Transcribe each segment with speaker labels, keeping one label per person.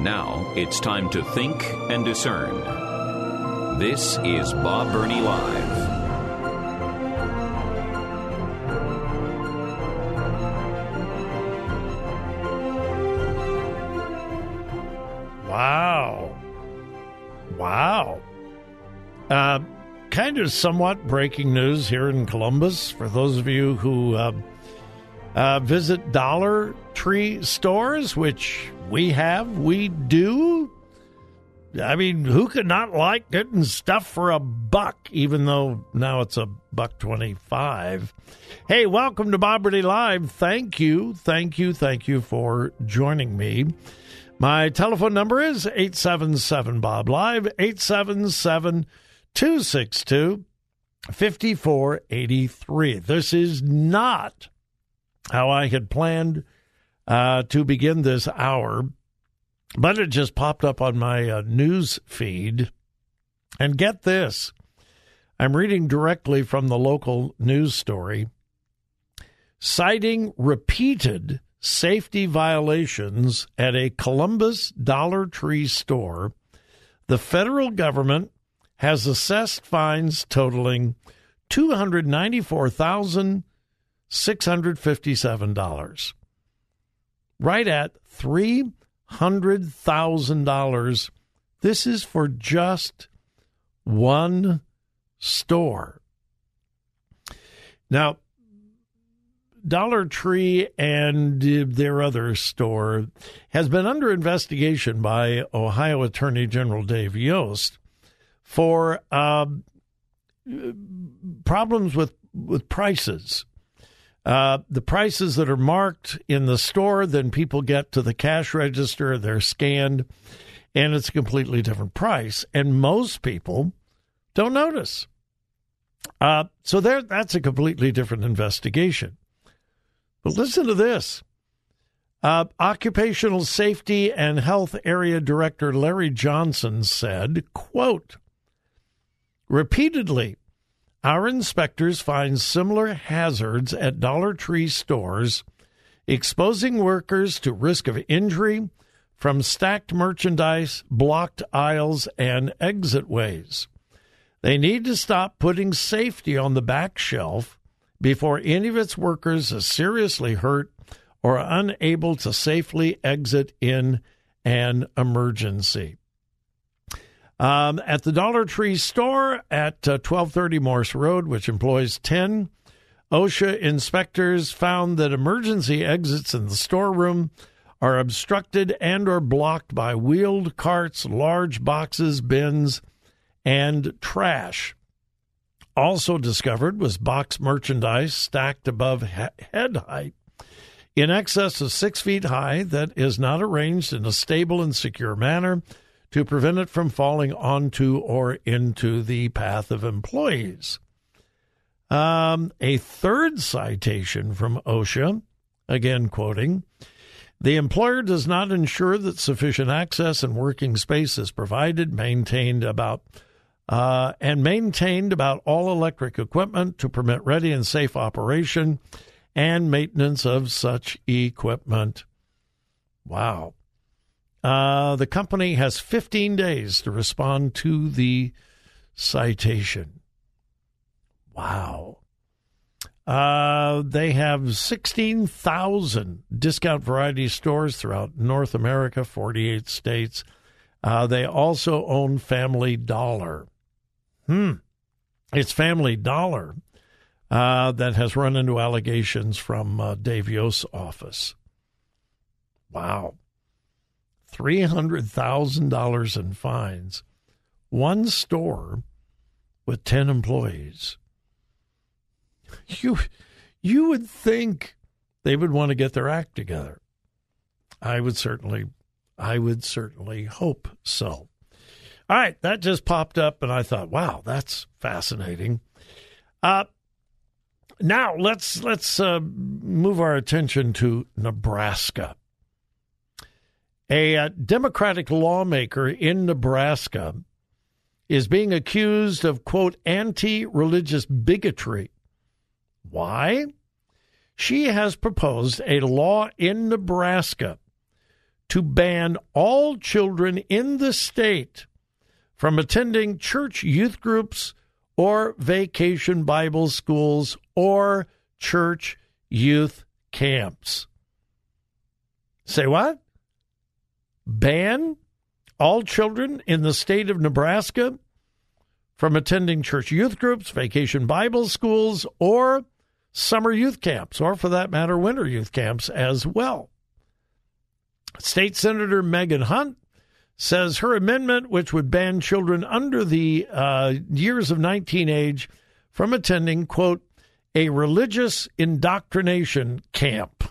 Speaker 1: Now it's time to think and discern. This is Bob Burney Live.
Speaker 2: Wow. Wow. Uh, kind of somewhat breaking news here in Columbus for those of you who uh, uh, visit Dollar Tree stores, which we have, we do. I mean, who could not like getting stuff for a buck, even though now it's a buck twenty-five? Hey, welcome to Bob Burney Live. Thank you, thank you, thank you for joining me. My telephone number is 877 Bob Live, 877 262 5483. This is not how I had planned uh, to begin this hour, but it just popped up on my uh, news feed. And get this I'm reading directly from the local news story. Citing repeated safety violations at a Columbus Dollar Tree store, the federal government has assessed fines totaling $294,657. Right at $300,000. This is for just one store. Now, Dollar Tree and their other store has been under investigation by Ohio Attorney General Dave Yost for uh, problems with with prices. Uh, the prices that are marked in the store, then people get to the cash register, they're scanned, and it's a completely different price. And most people don't notice. Uh, so there, that's a completely different investigation. But listen to this. Uh, Occupational Safety and Health Area Director Larry Johnson said, quote, Repeatedly, our inspectors find similar hazards at Dollar Tree stores, exposing workers to risk of injury from stacked merchandise, blocked aisles, and exit ways. They need to stop putting safety on the back shelf before any of its workers is seriously hurt or unable to safely exit in an emergency. Um, at the Dollar Tree store at uh, 1230 Morse Road, which employs 10, OSHA inspectors found that emergency exits in the storeroom are obstructed and or blocked by wheeled carts, large boxes, bins, and trash. Also discovered was box merchandise stacked above head height in excess of six feet high that is not arranged in a stable and secure manner to prevent it from falling onto or into the path of employees. Um, a third citation from OSHA, again quoting, the employer does not ensure that sufficient access and working space is provided, maintained about uh, and maintained about all electric equipment to permit ready and safe operation and maintenance of such equipment. Wow. Uh, the company has 15 days to respond to the citation. Wow. Uh, they have 16,000 discount variety stores throughout North America, 48 states. Uh, they also own Family Dollar. Hmm. It's Family Dollar uh, that has run into allegations from uh, Dave Yost's office. Wow. $300,000 in fines. One store with 10 employees. You, you would think they would want to get their act together. I would certainly, I would certainly hope so. All right, that just popped up, and I thought, wow, that's fascinating. Uh, now let's let's uh, move our attention to Nebraska. A uh, Democratic lawmaker in Nebraska is being accused of quote anti-religious bigotry. Why? She has proposed a law in Nebraska to ban all children in the state from attending church youth groups or vacation Bible schools or church youth camps. Say what? Ban all children in the state of Nebraska from attending church youth groups, vacation Bible schools, or summer youth camps, or for that matter, winter youth camps as well. State Senator Megan Hunt says her amendment, which would ban children under the uh, years of 19 age from attending, quote, a religious indoctrination camp.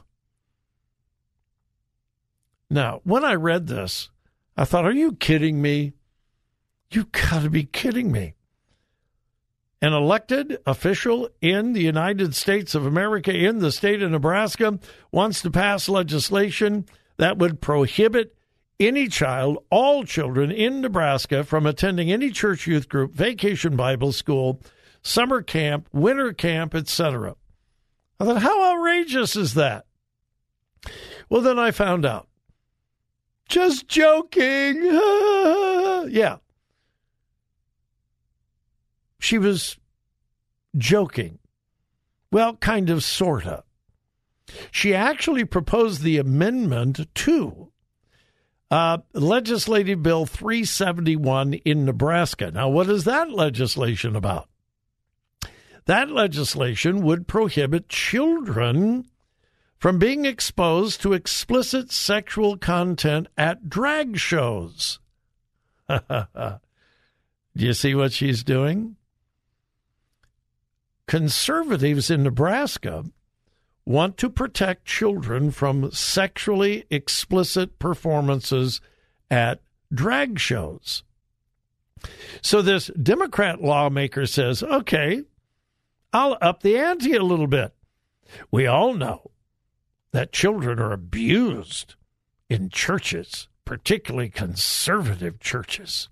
Speaker 2: Now, when I read this, I thought, are you kidding me? You got to be kidding me. An elected official in the United States of America, in the state of Nebraska, wants to pass legislation that would prohibit any child, all children in Nebraska, from attending any church youth group, vacation Bible school, summer camp, winter camp, etc. I thought, how outrageous is that? Well, then I found out. Just joking. yeah. She was joking. Well, kind of, sort of. She actually proposed the amendment to uh, Legislative Bill 371 in Nebraska. Now, what is that legislation about? That legislation would prohibit children from being exposed to explicit sexual content at drag shows. Do you see what she's doing? Conservatives in Nebraska want to protect children from sexually explicit performances at drag shows. So this Democrat lawmaker says, okay, I'll up the ante a little bit. We all know that children are abused in churches, particularly conservative churches.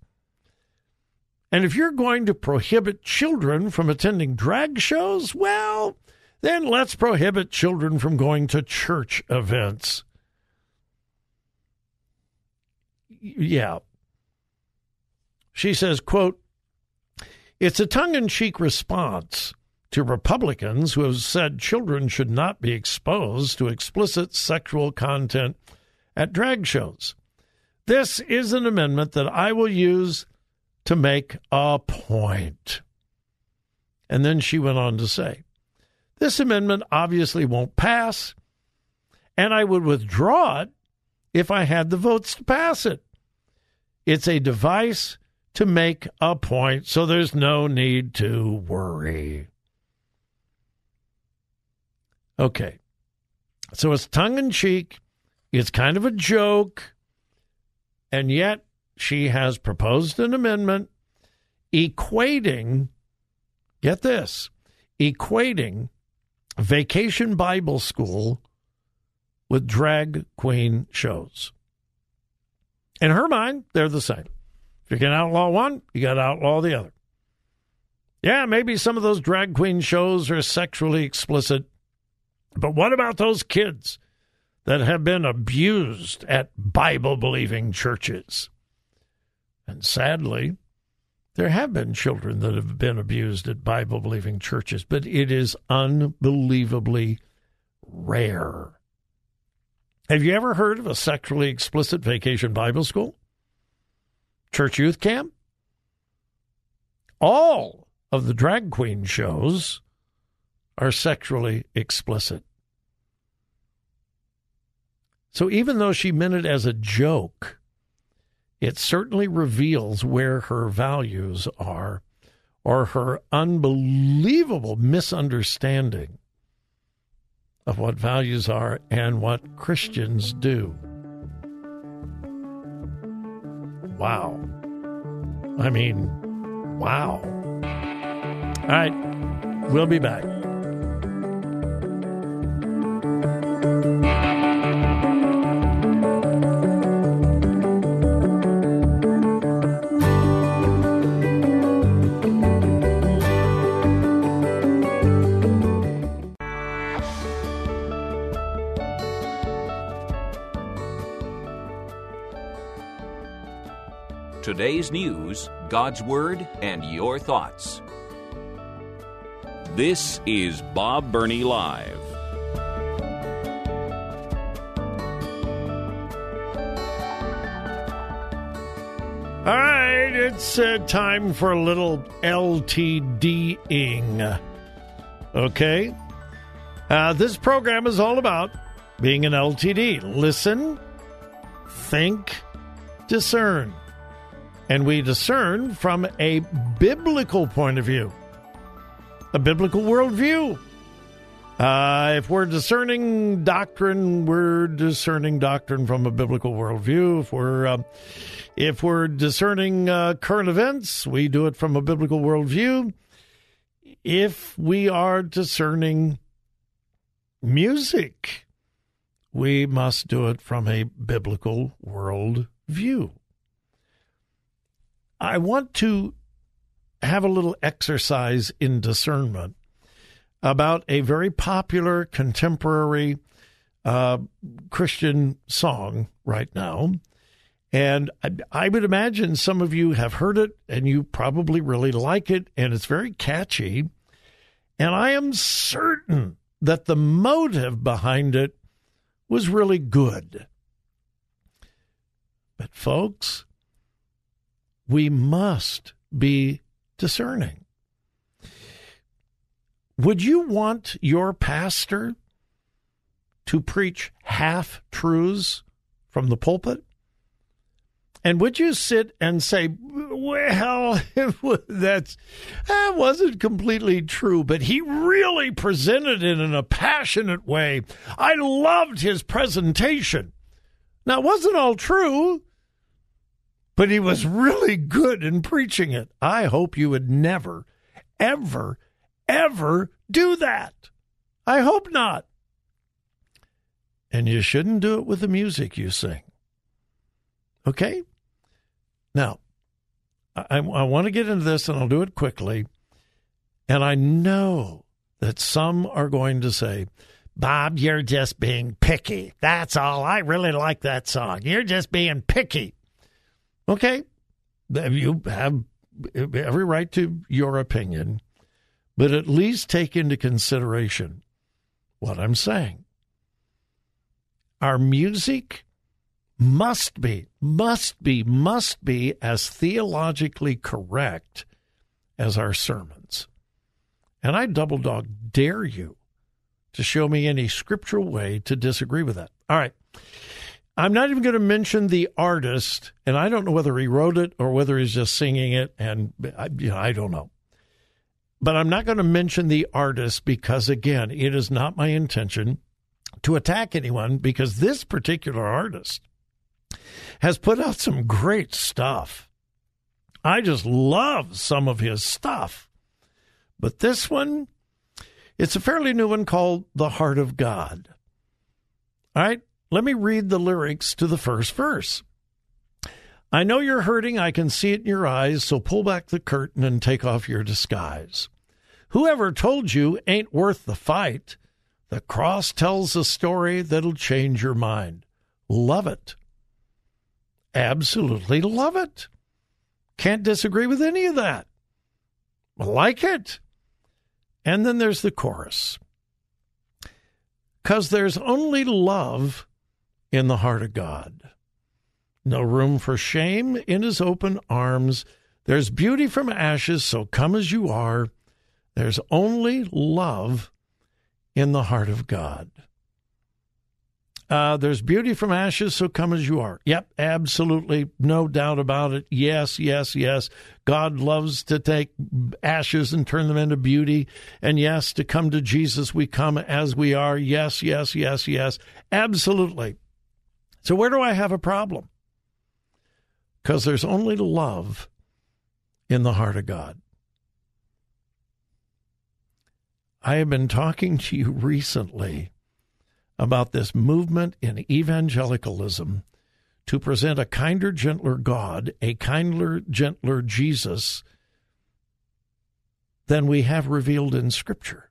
Speaker 2: And if you're going to prohibit children from attending drag shows, well, then let's prohibit children from going to church events. Yeah. She says, quote, it's a tongue-in-cheek response to Republicans who have said children should not be exposed to explicit sexual content at drag shows. This is an amendment that I will use to make a point. And then she went on to say, this amendment obviously won't pass, and I would withdraw it if I had the votes to pass it. It's a device to make a point, so there's no need to worry. Okay. So it's tongue in cheek, it's kind of a joke, and yet she has proposed an amendment equating, get this, equating Vacation Bible School with drag queen shows. In her mind, they're the same. If you can outlaw one, you got to outlaw the other. Yeah, maybe some of those drag queen shows are sexually explicit, but what about those kids that have been abused at Bible believing churches? And sadly, there have been children that have been abused at Bible believing churches, but it is unbelievably rare. Have you ever heard of a sexually explicit vacation Bible school? Church youth camp? All of the drag queen shows are sexually explicit. So even though she meant it as a joke, it certainly reveals where her values are or her unbelievable misunderstanding of what values are and what Christians do. Wow. I mean, wow. All right. We'll be back.
Speaker 1: Today's news, God's Word, and your thoughts. This is Bob Burney Live.
Speaker 2: All right, it's uh, time for a little LTDing. Okay? Uh, this program is all about being an LTD. Listen, think, discern. And we discern from a biblical point of view, a biblical worldview. Uh, if we're discerning doctrine, we're discerning doctrine from a biblical worldview. If we're uh, if we're discerning uh, current events, we do it from a biblical worldview. If we are discerning music, we must do it from a biblical worldview. I want to have a little exercise in discernment about a very popular contemporary uh, Christian song right now. And I, I, would imagine some of you have heard it and you probably really like it, and it's very catchy. And I am certain that the motive behind it was really good. But, folks, we must be discerning. Would you want your pastor to preach half truths from the pulpit? And would you sit and say, well, that's, that wasn't completely true, but he really presented it in a passionate way. I loved his presentation. Now, it wasn't all true, but he was really good in preaching it. I hope you would never, ever, ever do that. I hope not. And you shouldn't do it with the music you sing. Okay? Now, I, I want to get into this and I'll do it quickly. And I know that some are going to say, Bob, you're just being picky. That's all. I really like that song. You're just being picky. Okay. You have every right to your opinion, but at least take into consideration what I'm saying. Our music must be, must be, must be as theologically correct as our sermons. And I double dog dare you to show me any scriptural way to disagree with that. All right. I'm not even going to mention the artist, and I don't know whether he wrote it or whether he's just singing it, and I, you know, I don't know. But I'm not going to mention the artist because, again, it is not my intention to attack anyone because this particular artist has put out some great stuff. I just love some of his stuff. But this one, it's a fairly new one called The Heart of God. All right, let me read the lyrics to the first verse. I know you're hurting, I can see it in your eyes, so pull back the curtain and take off your disguise. Whoever told you ain't worth the fight? The cross tells a story that'll change your mind. Love it absolutely love it. Can't disagree with any of that. Like it. And then there's the chorus. Because there's only love in the heart of God. No room for shame in his open arms. There's beauty from ashes, so come as you are. There's only love in the heart of God. Uh, there's beauty from ashes, so come as you are. Yep, absolutely. No doubt about it. Yes, yes, yes. God loves to take ashes and turn them into beauty. And yes, to come to Jesus, we come as we are. Yes, yes, yes, yes. Absolutely. So, where do I have a problem? Because there's only love in the heart of God. I have been talking to you recently about this movement in evangelicalism to present a kinder, gentler God, a kinder, gentler Jesus than we have revealed in Scripture.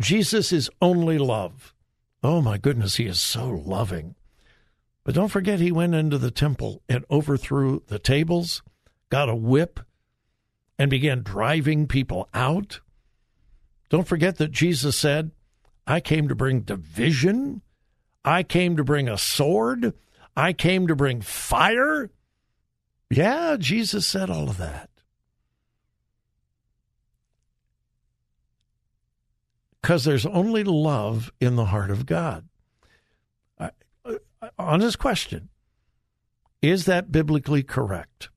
Speaker 2: Jesus is only love. Oh my goodness, he is so loving. But don't forget, he went into the temple and overthrew the tables, got a whip, and began driving people out. Don't forget that Jesus said, I came to bring division. I came to bring a sword. I came to bring fire. Yeah, Jesus said all of that. Because there's only love in the heart of God. Uh, honest question Is that biblically correct?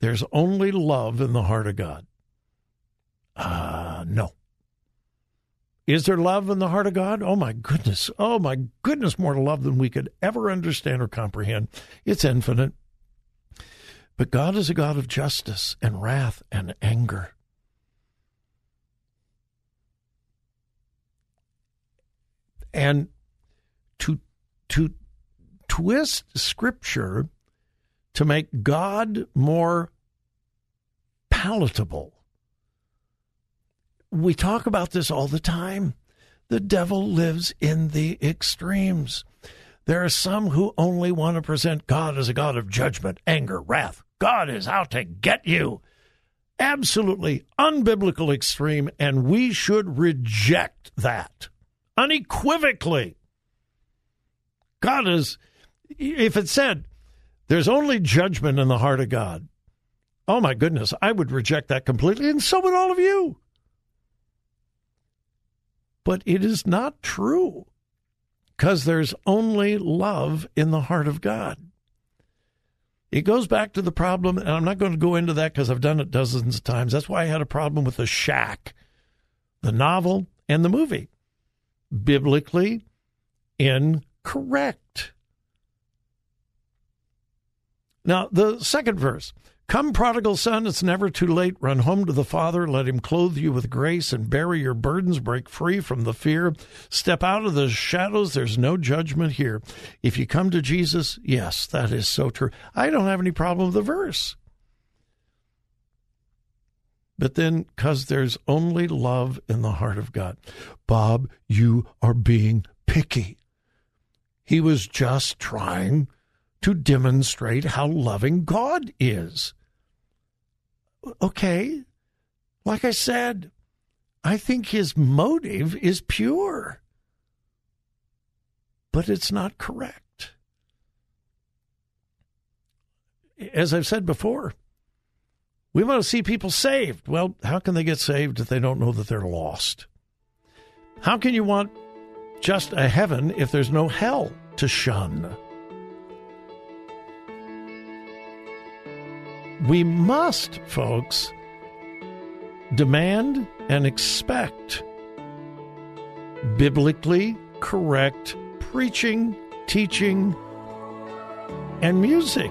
Speaker 2: There's only love in the heart of God. Uh, no. Is there love in the heart of God? Oh my goodness. Oh my goodness, more love than we could ever understand or comprehend. It's infinite. But God is a God of justice and wrath and anger. And to to twist scripture to make God more palatable we talk about this all the time. The devil lives in the extremes. There are some who only want to present God as a God of judgment, anger, wrath. God is out to get you. Absolutely unbiblical extreme, and we should reject that unequivocally. God is, if it said, there's only judgment in the heart of God, oh my goodness, I would reject that completely, and so would all of you. But it is not true because there's only love in the heart of God. It goes back to the problem, and I'm not going to go into that because I've done it dozens of times. That's why I had a problem with The Shack, the novel, and the movie. Biblically incorrect. Now, the second verse Come, prodigal son, it's never too late. Run home to the Father. Let him clothe you with grace and bury your burdens. Break free from the fear. Step out of the shadows. There's no judgment here. If you come to Jesus, yes, that is so true. I don't have any problem with the verse. But then, because there's only love in the heart of God, Bob, you are being picky. He was just trying to demonstrate how loving God is okay, like I said, I think his motive is pure, but it's not correct. As I've said before, we want to see people saved. Well, how can they get saved if they don't know that they're lost? How can you want just a heaven if there's no hell to shun? we must, folks, demand and expect biblically correct preaching, teaching, and music.